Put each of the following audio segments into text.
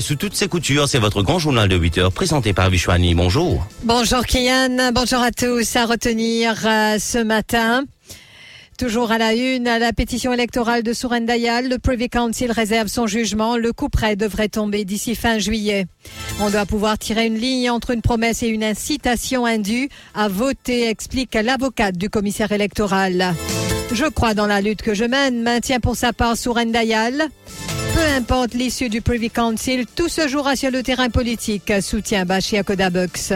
Sous toutes ses coutures, c'est votre grand journal de 8 heures présenté par Vishwani. Bonjour. Bonjour Kian, bonjour à tous. À retenir euh, ce matin. Toujours à la une, à la pétition électorale de Sourendayal, le Privy Council réserve son jugement. Le coup près devrait tomber d'ici fin juillet. On doit pouvoir tirer une ligne entre une promesse et une incitation indue à voter, explique l'avocate du commissaire électoral. Je crois dans la lutte que je mène, maintient pour sa part Sourendayal. Peu importe l'issue du Privy Council, tout se jouera sur le terrain politique, soutient Bashia Kodabux.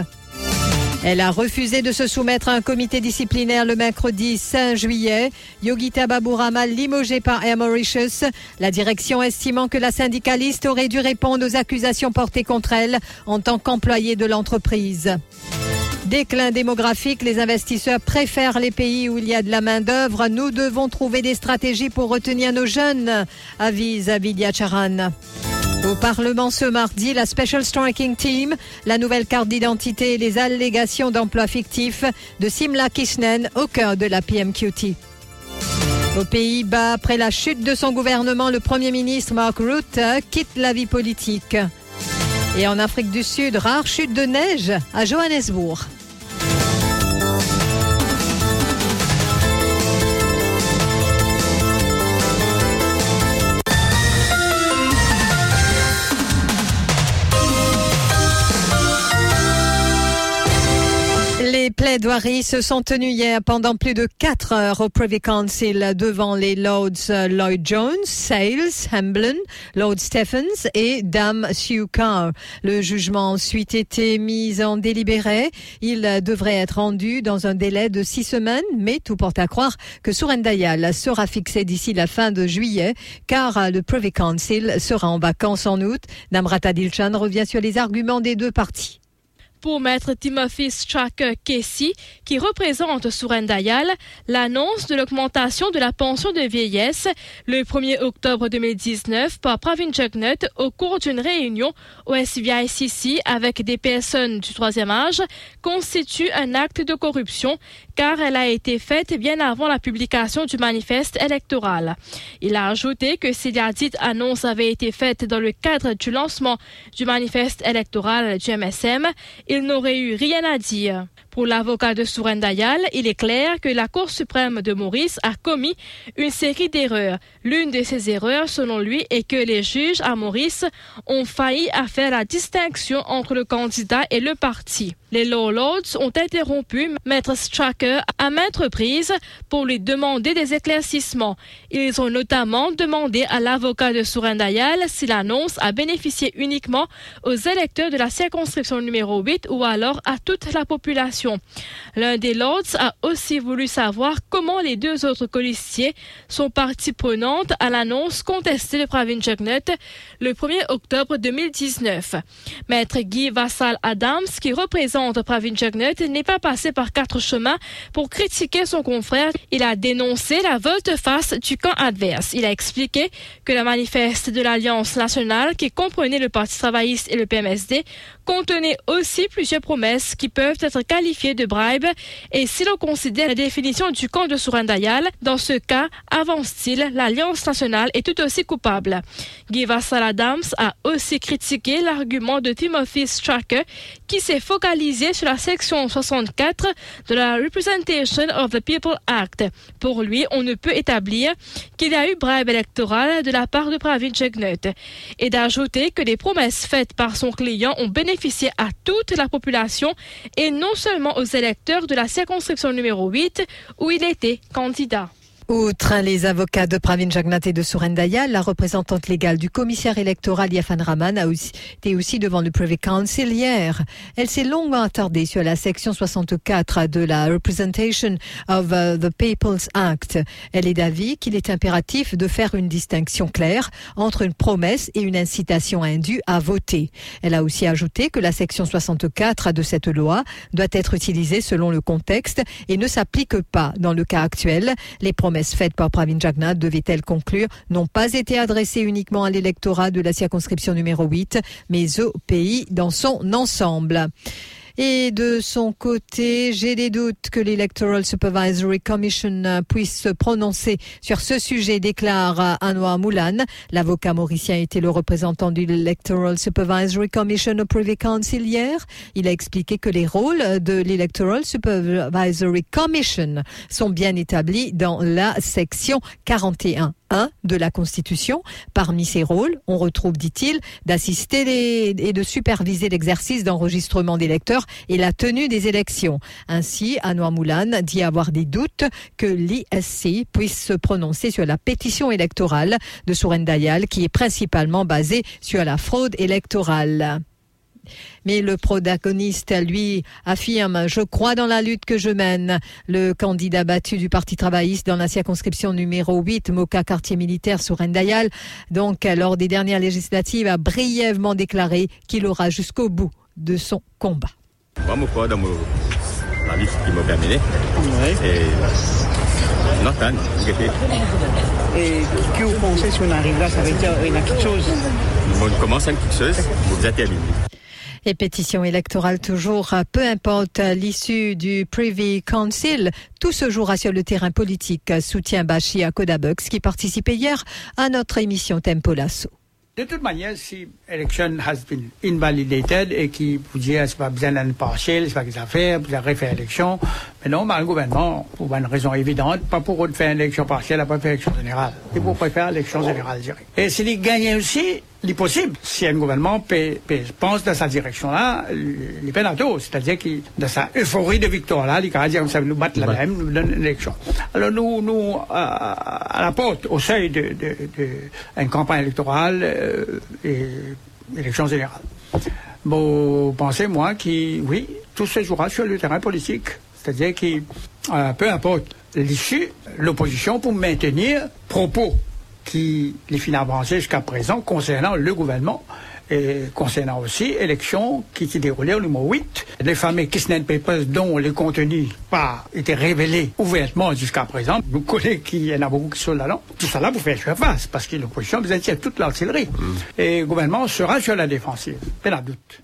Elle a refusé de se soumettre à un comité disciplinaire le mercredi 5 juillet. Yogita Baburama limogée par Air Mauritius. La direction estimant que la syndicaliste aurait dû répondre aux accusations portées contre elle en tant qu'employée de l'entreprise. Déclin démographique, les investisseurs préfèrent les pays où il y a de la main-d'œuvre. Nous devons trouver des stratégies pour retenir nos jeunes, avise Abidia Charan. Au Parlement ce mardi, la Special Striking Team, la nouvelle carte d'identité et les allégations d'emploi fictif de Simla Kishnen au cœur de la PMQT. Aux Pays-Bas, après la chute de son gouvernement, le Premier ministre Mark Rutte quitte la vie politique. Et en Afrique du Sud, rare chute de neige à Johannesburg. Plaidoiries se sont tenues hier pendant plus de quatre heures au Privy Council devant les Lords Lloyd Jones, Sales, Hamblin, Lord Stephens et Dame Sue Carr. Le jugement a ensuite été mis en délibéré. Il devrait être rendu dans un délai de six semaines, mais tout porte à croire que Sourendayal sera fixé d'ici la fin de juillet, car le Privy Council sera en vacances en août. Namrata Dilchan revient sur les arguments des deux parties pour maître Timothy Stracker Casey, qui représente Sourendayal, l'annonce de l'augmentation de la pension de vieillesse le 1er octobre 2019 par Pravin Jagnut au cours d'une réunion au SVICC avec des personnes du troisième âge constitue un acte de corruption car elle a été faite bien avant la publication du manifeste électoral. Il a ajouté que si la dite annonce avait été faite dans le cadre du lancement du manifeste électoral du MSM, il n'aurait eu rien à dire. Pour l'avocat de Sourendayal, il est clair que la Cour suprême de Maurice a commis une série d'erreurs. L'une de ces erreurs, selon lui, est que les juges à Maurice ont failli à faire la distinction entre le candidat et le parti. Les Law Lords ont interrompu Maître Stracker à maintes reprises pour lui demander des éclaircissements. Ils ont notamment demandé à l'avocat de Sourendayal si l'annonce a bénéficié uniquement aux électeurs de la circonscription numéro 8 ou alors à toute la population. L'un des Lords a aussi voulu savoir comment les deux autres colistiers sont partie prenante à l'annonce contestée de Pravin Jagnut le 1er octobre 2019. Maître Guy Vassal Adams, qui représente Pravin Jagnut, n'est pas passé par quatre chemins pour critiquer son confrère. Il a dénoncé la volte-face du camp adverse. Il a expliqué que la manifeste de l'Alliance nationale, qui comprenait le Parti travailliste et le PMSD, contenait aussi plusieurs promesses qui peuvent être qualifiées de bribes et si l'on considère la définition du camp de Sourandayal, dans ce cas, avance-t-il, l'Alliance nationale est tout aussi coupable. Vassal Adams a aussi critiqué l'argument de Timothy Stracker qui s'est focalisé sur la section 64 de la Representation of the People Act. Pour lui, on ne peut établir qu'il y a eu bribe électorale de la part de Pravin Jagnut et d'ajouter que les promesses faites par son client ont bénéficié à toute la population et non seulement aux électeurs de la circonscription numéro 8 où il était candidat. Outre les avocats de Pravin Jagnat et de Sourendaya, la représentante légale du commissaire électoral Yafan Rahman a été aussi devant le Privy Council hier. Elle s'est longuement attardée sur la section 64 de la Representation of uh, the People's Act. Elle est d'avis qu'il est impératif de faire une distinction claire entre une promesse et une incitation indue à voter. Elle a aussi ajouté que la section 64 de cette loi doit être utilisée selon le contexte et ne s'applique pas dans le cas actuel. Les promesses faites par Pravin Jagnat, devait-elle conclure, n'ont pas été adressées uniquement à l'électorat de la circonscription numéro 8, mais au pays dans son ensemble. Et de son côté, j'ai des doutes que l'Electoral Supervisory Commission puisse se prononcer sur ce sujet, déclare Anwar Moulan. L'avocat mauricien était le représentant du l'Electoral Supervisory Commission au Privy Council hier. Il a expliqué que les rôles de l'Electoral Supervisory Commission sont bien établis dans la section 41. 1 de la Constitution. Parmi ses rôles, on retrouve, dit-il, d'assister et de superviser l'exercice d'enregistrement des lecteurs et la tenue des élections. Ainsi, Anouar Moulan dit avoir des doutes que l'ISC puisse se prononcer sur la pétition électorale de Souren Dayal qui est principalement basée sur la fraude électorale. Mais le protagoniste, lui, affirme Je crois dans la lutte que je mène. Le candidat battu du Parti travailliste dans la circonscription numéro 8, Moka quartier militaire sur Rendayal, donc lors des dernières législatives, a brièvement déclaré qu'il aura jusqu'au bout de son combat. Moi, je crois dans la lutte qui m'a terminé. Et et que vous pensez si on arrive là, ça veut dire qu'il y a quelque chose On commence à quelque chose, vous êtes. Et pétition électorale toujours, peu importe l'issue du Privy Council, tout se jouera sur le terrain politique, soutient Bachi à Kodabux qui participait hier à notre émission Tempo Lasso. De toute manière, si l'élection has been invalidated et qui vous dit c'est pas besoin d'un partiel, c'est pas que ça fait, vous avez fait l'élection, mais non, le gouvernement, pour une raison évidente, pas pour faire une élection partielle, pas faire élection générale. Et pour préférer l'élection générale, je dirais. Et s'il gagne aussi, il est possible, si un gouvernement pense dans cette direction-là, il est pénato, c'est-à-dire que dans sa euphorie de victoire-là, il va dire ça nous battre la même, nous donne une élection. Alors nous, nous à, la porte, au seuil d'une de, de, campagne électorale euh, et élection générale. Bon, pensez-moi que, oui, tout se jouera sur le terrain politique. C'est-à-dire que, euh, peu importe l'issue, l'opposition pour maintenir propos qui les fin avancés jusqu'à présent concernant le gouvernement et concernant aussi élections qui s'est déroulées au numéro 8. Les fameux Kissnet Papers dont les contenus pas été révélés ouvertement jusqu'à présent. Nous connaissons qu'il y en a beaucoup qui sont là-dedans. Tout ça là pour faire face parce que l'opposition vous à toute l'artillerie. Mm. Et le gouvernement sera sur la défensive. Pas de doute.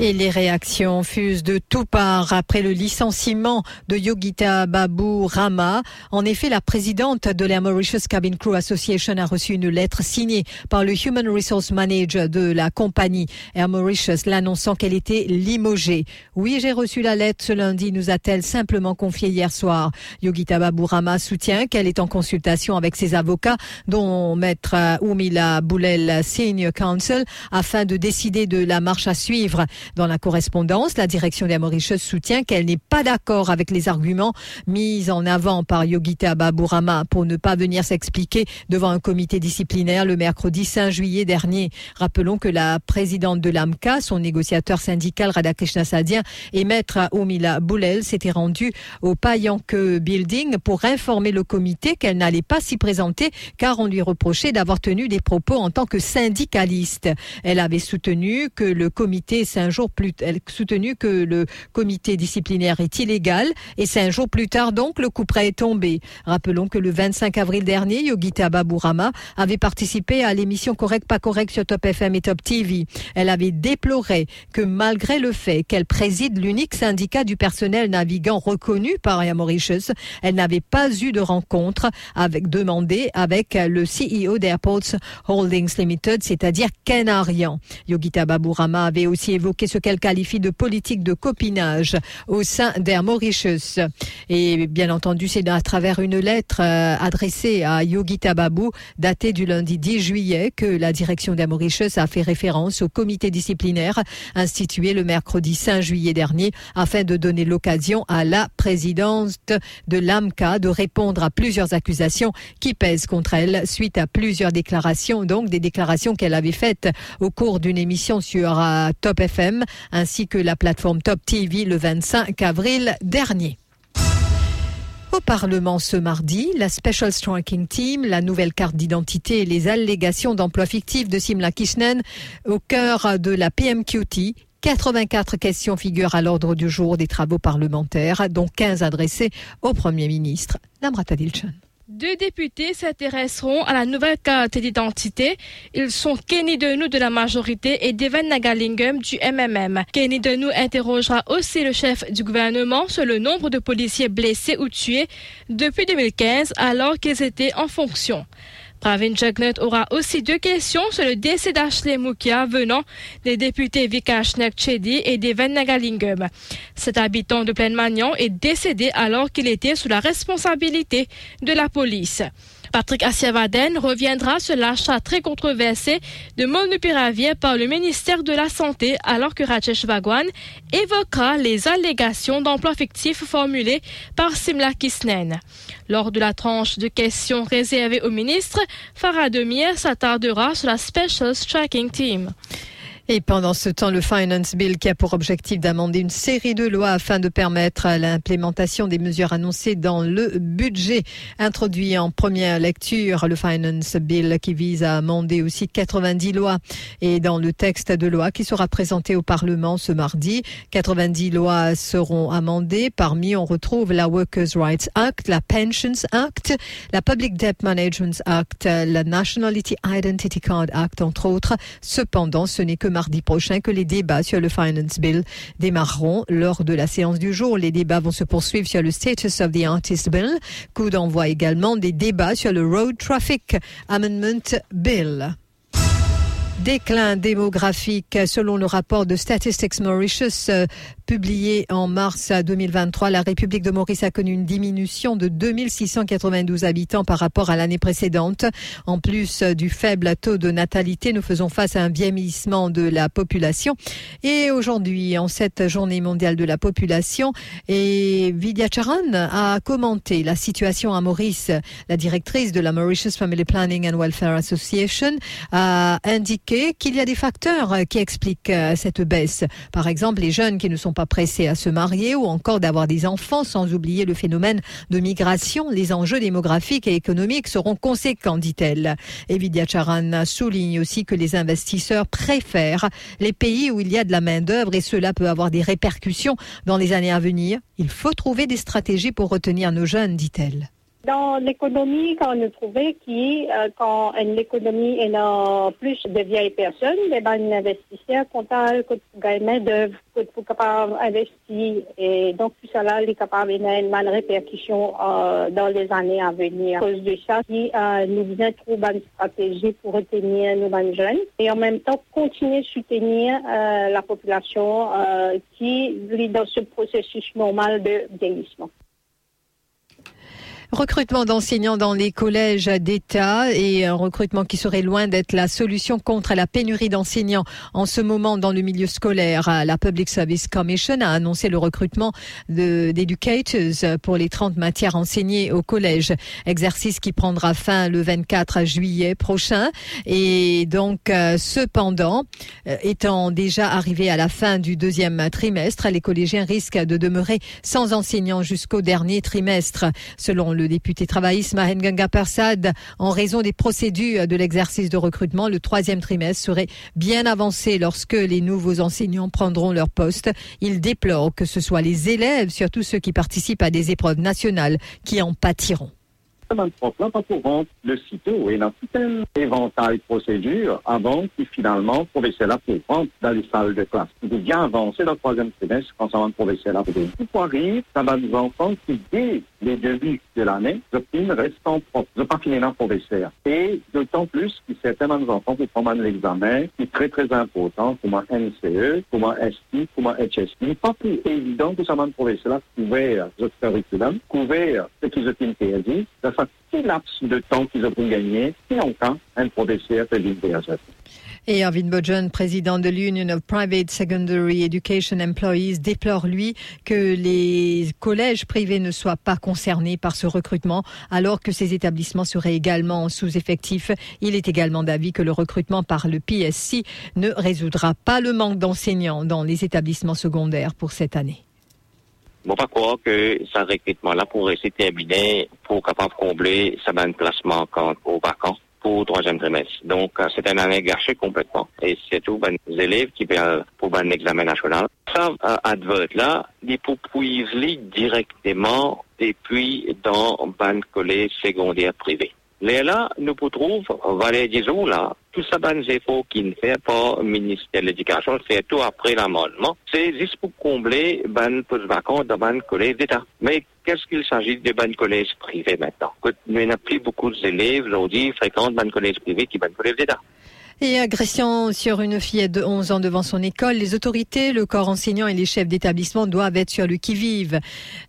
Et les réactions fusent de tout part après le licenciement de Yogita Babu Rama. En effet, la présidente de la Mauritius Cabin Crew Association a reçu une lettre signée par le Human Resource Manager de la compagnie Air Mauritius l'annonçant qu'elle était limogée. Oui, j'ai reçu la lettre ce lundi, nous a-t-elle simplement confié hier soir. Yogita Babu Rama soutient qu'elle est en consultation avec ses avocats, dont maître Oumila Boulel Senior Counsel, afin de décider de la marche à suivre. Dans la correspondance, la direction des Mauritius soutient qu'elle n'est pas d'accord avec les arguments mis en avant par Yogita Baburama pour ne pas venir s'expliquer devant un comité disciplinaire le mercredi 5 juillet dernier. Rappelons que la présidente de l'AMCA, son négociateur syndical Radhakrishna Sadien et maître Omila Boulel s'étaient rendus au Payanke Building pour informer le comité qu'elle n'allait pas s'y présenter car on lui reprochait d'avoir tenu des propos en tant que syndicaliste. Elle avait soutenu que le comité Saint jour plus, soutenu que le comité disciplinaire est illégal et cinq jours plus tard donc le coup près est tombé. Rappelons que le 25 avril dernier, Yogita Baburama avait participé à l'émission Correct pas correct sur Top FM et Top TV. Elle avait déploré que malgré le fait qu'elle préside l'unique syndicat du personnel navigant reconnu par Air Mauritius, elle n'avait pas eu de rencontre avec demandé avec le CEO d'Airports Holdings Limited, c'est-à-dire Ken Arian. Yogita Baburama avait aussi évoqué ce qu'elle qualifie de politique de copinage au sein d'Air Mauritius. Et bien entendu, c'est à travers une lettre euh, adressée à Yogita Babu, datée du lundi 10 juillet, que la direction d'Air Mauritius a fait référence au comité disciplinaire institué le mercredi 5 juillet dernier afin de donner l'occasion à la présidente de l'AMCA de répondre à plusieurs accusations qui pèsent contre elle suite à plusieurs déclarations, donc des déclarations qu'elle avait faites au cours d'une émission sur euh, Top FM ainsi que la plateforme Top TV le 25 avril dernier. Au Parlement ce mardi, la Special Striking Team, la nouvelle carte d'identité et les allégations d'emploi fictif de Simla Kishnen au cœur de la PMQT 84 questions figurent à l'ordre du jour des travaux parlementaires, dont 15 adressées au Premier ministre, Namrata Dilchan. Deux députés s'intéresseront à la nouvelle carte d'identité. Ils sont Kenny Denou de la majorité et Devin Nagalingam du MMM. Kenny Denou interrogera aussi le chef du gouvernement sur le nombre de policiers blessés ou tués depuis 2015 alors qu'ils étaient en fonction. Pravin Jagnet aura aussi deux questions sur le décès d'Ashley Mukia venant des députés Vikash Chedi et Deven Nagalingam. Cet habitant de Plaine Magnan est décédé alors qu'il était sous la responsabilité de la police. Patrick Assiavaden reviendra sur l'achat très controversé de Molnupiravir par le ministère de la Santé alors que Rajesh Vagwan évoquera les allégations d'emploi fictif formulées par Simla Kisnen. Lors de la tranche de questions réservée au ministre, Farah Demir s'attardera sur la Special Striking Team. Et pendant ce temps, le Finance Bill qui a pour objectif d'amender une série de lois afin de permettre l'implémentation des mesures annoncées dans le budget introduit en première lecture, le Finance Bill qui vise à amender aussi 90 lois. Et dans le texte de loi qui sera présenté au Parlement ce mardi, 90 lois seront amendées. Parmi, on retrouve la Workers' Rights Act, la Pensions Act, la Public Debt Management Act, la Nationality Identity Card Act, entre autres. Cependant, ce n'est que mardi prochain que les débats sur le Finance Bill démarreront lors de la séance du jour. Les débats vont se poursuivre sur le Status of the Artist Bill. Coup d'envoi également des débats sur le Road Traffic Amendment Bill. Déclin démographique selon le rapport de Statistics Mauritius euh, publié en mars 2023. La République de Maurice a connu une diminution de 2692 habitants par rapport à l'année précédente. En plus du faible taux de natalité, nous faisons face à un vieillissement de la population. Et aujourd'hui, en cette journée mondiale de la population, et Vidya Charan a commenté la situation à Maurice. La directrice de la Mauritius Family Planning and Welfare Association a indiqué qu'il y a des facteurs qui expliquent euh, cette baisse. Par exemple, les jeunes qui ne sont pas pressés à se marier ou encore d'avoir des enfants, sans oublier le phénomène de migration. Les enjeux démographiques et économiques seront conséquents, dit-elle. Et Vidya Charan souligne aussi que les investisseurs préfèrent les pays où il y a de la main-d'œuvre et cela peut avoir des répercussions dans les années à venir. Il faut trouver des stratégies pour retenir nos jeunes, dit-elle. Dans l'économie, quand on a trouvé qui, euh, quand une économie a plus de vieilles personnes, les ben, investisseurs comptent que gagnent d'œuvre, que pour capable investir et donc tout cela est capable d'avoir une bonne répercussion euh, dans les années à venir. À cause de ça, qui, euh, nous devons trouver une stratégie pour retenir nos jeunes et en même temps continuer à soutenir euh, la population qui vit dans ce processus normal de vieillissement. Recrutement d'enseignants dans les collèges d'État et un recrutement qui serait loin d'être la solution contre la pénurie d'enseignants en ce moment dans le milieu scolaire. La Public Service Commission a annoncé le recrutement d'éducators pour les 30 matières enseignées au collège. Exercice qui prendra fin le 24 juillet prochain. Et donc, euh, cependant, euh, étant déjà arrivé à la fin du deuxième trimestre, les collégiens risquent de demeurer sans enseignants jusqu'au dernier trimestre, selon le député travailliste Mahen Ganga Persad, en raison des procédures de l'exercice de recrutement, le troisième trimestre serait bien avancé lorsque les nouveaux enseignants prendront leur poste. Il déplore que ce soit les élèves, surtout ceux qui participent à des épreuves nationales, qui en pâtiront prof-là, pas pour rendre le sitôt et dans tout un éventail de procédures avant que finalement là pour rentrer dans les salles de classe. Il est bien avancé dans le troisième trimestre quand ça va le professeur là. Tout arrive, ça va des enfants qui, dès les débuts de l'année, obtiennent restant propre. N'ont pas fini dans professeur. Et d'autant plus que certains enfants pour prendre l'examen, qui est très très important, comme un NCE, comme un ST, comme un HST. Pas plus évident que ça va là couvert le curriculum, couvert ce qu'ils ont interdit, petit laps de temps qu'ils ont gagné, et enfin, un professeur de l'université. Et Arvind Bojan, président de l'Union of Private Secondary Education Employees, déplore, lui, que les collèges privés ne soient pas concernés par ce recrutement, alors que ces établissements seraient également sous-effectifs. Il est également d'avis que le recrutement par le PSC ne résoudra pas le manque d'enseignants dans les établissements secondaires pour cette année. Bon, pas croire que ce recrutement-là pourrait se terminer pour capable combler sa bonne placement quand, au vacances pour le troisième trimestre. Donc, euh, c'est une année gâchée complètement. Et c'est tout les élèves qui perdent pour un examen national. Ça, euh, advert là, ils peuvent directement depuis dans un collège secondaire privé. Trouver, disons là, tout ça, ben, faut qui ne fait pas le ministère de l'Éducation, c'est tout après l'amendement. C'est juste pour combler ben poste vacant dans ben collège d'État. Mais qu'est-ce qu'il s'agit de ben collège privé maintenant? Il n'y a plus beaucoup d'élèves aujourd'hui fréquentent ben collège privé qui ben collège d'État. Et agression sur une fillette de 11 ans devant son école, les autorités, le corps enseignant et les chefs d'établissement doivent être sur le qui-vive,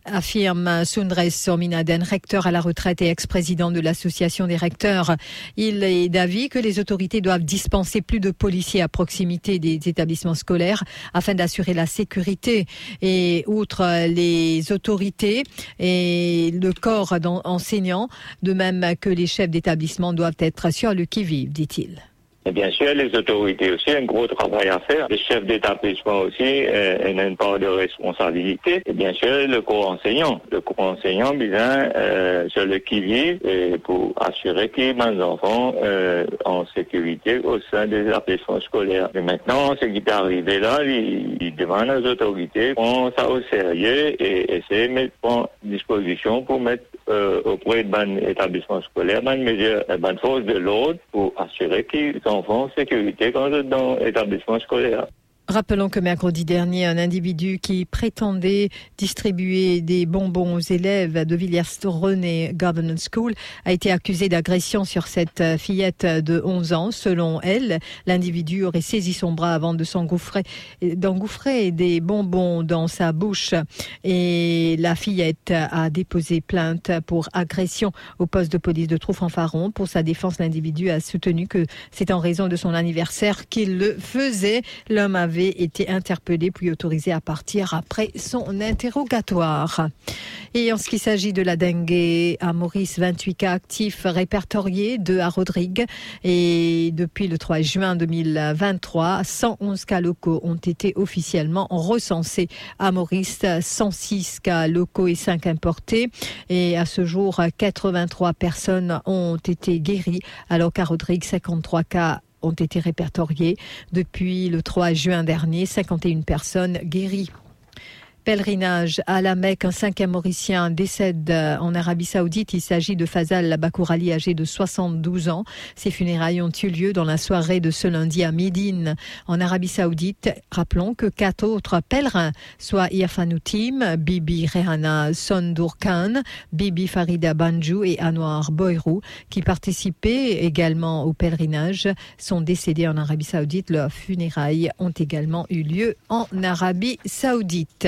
affirme Sundres Sorminaden, recteur à la retraite et ex-président de l'association des recteurs. Il est d'avis que les autorités doivent dispenser plus de policiers à proximité des établissements scolaires afin d'assurer la sécurité. Et outre les autorités et le corps enseignant, de même que les chefs d'établissement doivent être sur le qui-vive, dit-il. Et bien sûr, les autorités aussi, un gros travail à faire. Les chefs d'établissement aussi euh, une part de responsabilité. Et bien sûr, le cours enseignant. Le cours enseignant, bien, euh, sur le qui-vive pour assurer que les enfants euh, en sécurité au sein des établissements scolaires. Et maintenant, ce qui est arrivé là, ils, demandent aux autorités prendre ça au sérieux et essayer de mettre en disposition pour mettre euh, auprès de établissements scolaires, ban mesures, ban force de l'ordre pour assurer qu'ils sont en sécurité quand ils sont dans l'établissement scolaire. Rappelons que mercredi dernier, un individu qui prétendait distribuer des bonbons aux élèves de Villiers-René Governance School a été accusé d'agression sur cette fillette de 11 ans. Selon elle, l'individu aurait saisi son bras avant de s'engouffrer, d'engouffrer des bonbons dans sa bouche et la fillette a déposé plainte pour agression au poste de police de Trouf-en-Faron. Pour sa défense, l'individu a soutenu que c'est en raison de son anniversaire qu'il le faisait. L'homme avait été interpellé puis autorisé à partir après son interrogatoire. Et en ce qui s'agit de la dengue à Maurice, 28 cas actifs répertoriés, deux à Rodrigue. Et depuis le 3 juin 2023, 111 cas locaux ont été officiellement recensés à Maurice, 106 cas locaux et 5 importés. Et à ce jour, 83 personnes ont été guéries, alors qu'à Rodrigue, 53 cas ont été répertoriés. Depuis le 3 juin dernier, 51 personnes guéries. Pèlerinage à la Mecque, un cinquième Mauricien décède euh, en Arabie Saoudite. Il s'agit de Fazal Bakourali, âgé de 72 ans. Ses funérailles ont eu lieu dans la soirée de ce lundi à Médine, en Arabie Saoudite. Rappelons que quatre autres pèlerins, soit Irfanoutim, Bibi Rehana Sondour Khan, Bibi Farida Banjou et Anwar Boyrou, qui participaient également au pèlerinage, sont décédés en Arabie Saoudite. Leurs funérailles ont également eu lieu en Arabie Saoudite.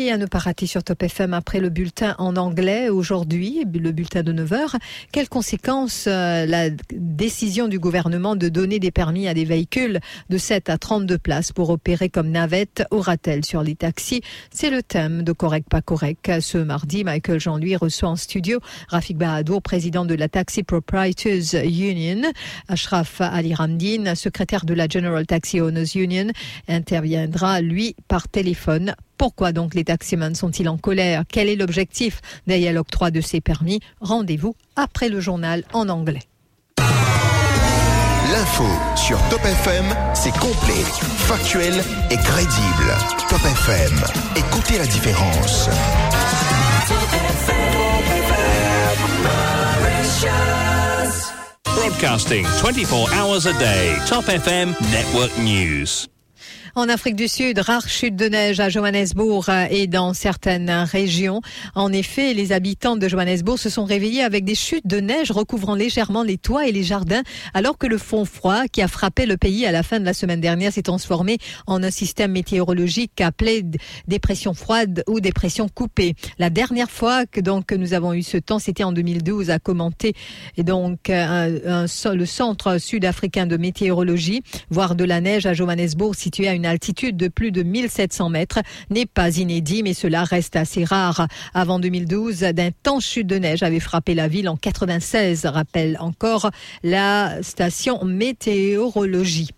Et à ne pas rater sur Top FM après le bulletin en anglais aujourd'hui, le bulletin de 9h. Quelles conséquences euh, la décision du gouvernement de donner des permis à des véhicules de 7 à 32 places pour opérer comme navette aura-t-elle sur les taxis? C'est le thème de Correct pas correct. Ce mardi, Michael Jean-Louis reçoit en studio Rafik Bahadour, président de la Taxi Proprietors Union, Ashraf Ali Ramdin, secrétaire de la General Taxi Owners Union, interviendra lui par téléphone pourquoi donc les taximans sont-ils en colère? Quel est l'objectif derrière l'octroi de ces permis? Rendez-vous après le journal en anglais. L'info sur Top FM, c'est complet, factuel et crédible. Top FM, écoutez la différence. Broadcasting 24 hours a day. Top FM Network News. En Afrique du Sud, rare chute de neige à Johannesburg et dans certaines régions. En effet, les habitants de Johannesburg se sont réveillés avec des chutes de neige recouvrant légèrement les toits et les jardins, alors que le fond froid qui a frappé le pays à la fin de la semaine dernière s'est transformé en un système météorologique appelé dépression froide ou dépression coupée. La dernière fois que donc nous avons eu ce temps, c'était en 2012, a commenté et donc le centre sud-africain de météorologie, voir de la neige à Johannesburg situé à une altitude de plus de 1700 mètres n'est pas inédit, mais cela reste assez rare. Avant 2012, d'intenses chutes de neige avaient frappé la ville en 96, rappelle encore la station météorologie.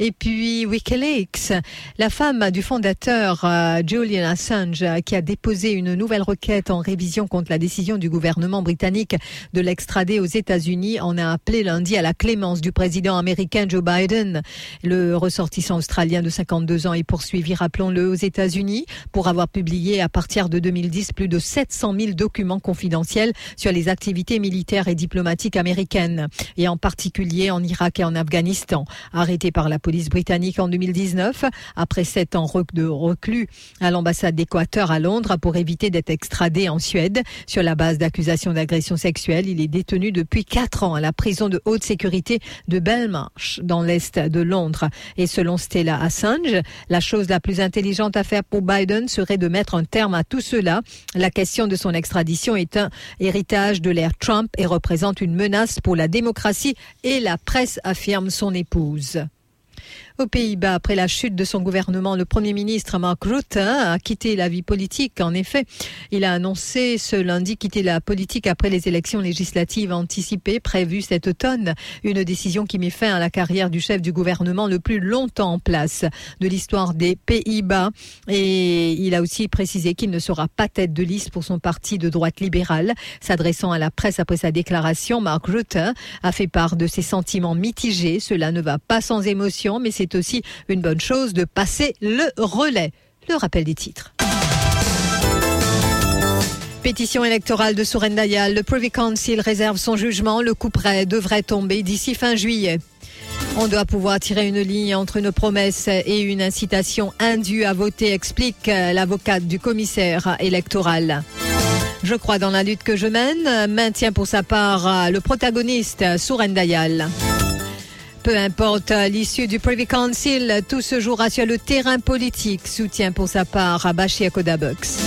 Et puis Wikileaks, la femme du fondateur euh, Julian Assange qui a déposé une nouvelle requête en révision contre la décision du gouvernement britannique de l'extrader aux États-Unis en a appelé lundi à la clémence du président américain Joe Biden. Le ressortissant australien de 52 ans est poursuivi, rappelons-le, aux États-Unis pour avoir publié à partir de 2010 plus de 700 000 documents confidentiels sur les activités militaires et diplomatiques américaines et en particulier en Irak et en Afghanistan. Arrêté par la police britannique en 2019 après sept ans de reclus à l'ambassade d'Équateur à Londres pour éviter d'être extradé en Suède sur la base d'accusations d'agression sexuelle. Il est détenu depuis quatre ans à la prison de haute sécurité de Belmarsh dans l'est de Londres. Et selon Stella La chose la plus intelligente à faire pour Biden serait de mettre un terme à tout cela. La question de son extradition est un héritage de l'ère Trump et représente une menace pour la démocratie et la presse, affirme son épouse. Aux Pays-Bas, après la chute de son gouvernement, le Premier ministre Mark Rutte a quitté la vie politique. En effet, il a annoncé ce lundi quitter la politique après les élections législatives anticipées prévues cet automne. Une décision qui met fin à la carrière du chef du gouvernement le plus longtemps en place de l'histoire des Pays-Bas. Et il a aussi précisé qu'il ne sera pas tête de liste pour son parti de droite libérale. S'adressant à la presse après sa déclaration, Mark Rutte a fait part de ses sentiments mitigés. Cela ne va pas sans émotion, mais c'est c'est aussi une bonne chose de passer le relais. Le rappel des titres. Pétition électorale de Sourendayal. Le Privy Council réserve son jugement. Le coup devrait tomber d'ici fin juillet. On doit pouvoir tirer une ligne entre une promesse et une incitation indue à voter, explique l'avocate du commissaire électoral. Je crois dans la lutte que je mène, maintient pour sa part le protagoniste Sourendayal. Peu importe l'issue du Privy Council, tout se jouera sur le terrain politique, soutient pour sa part à Bashir Kodabox.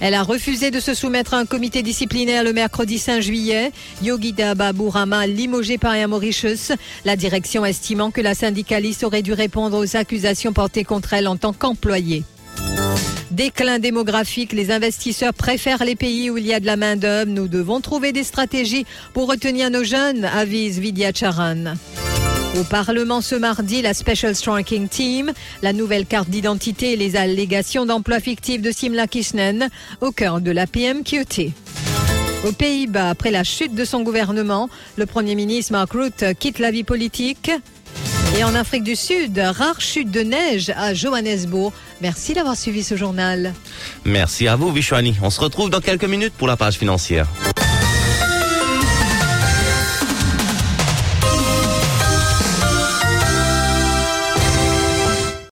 Elle a refusé de se soumettre à un comité disciplinaire le mercredi 5 juillet. Yogida Baburama limogé par Air Mauritius. La direction estimant que la syndicaliste aurait dû répondre aux accusations portées contre elle en tant qu'employée. Déclin démographique, les investisseurs préfèrent les pays où il y a de la main-d'œuvre. Nous devons trouver des stratégies pour retenir nos jeunes, avise Vidya Charan. Au Parlement ce mardi, la Special Striking Team, la nouvelle carte d'identité et les allégations d'emploi fictif de Simla Kishnen au cœur de la PMQT. Aux Pays-Bas, après la chute de son gouvernement, le Premier ministre Mark Rutte quitte la vie politique. Et en Afrique du Sud, rare chute de neige à Johannesburg. Merci d'avoir suivi ce journal. Merci à vous, Vishwani. On se retrouve dans quelques minutes pour la page financière.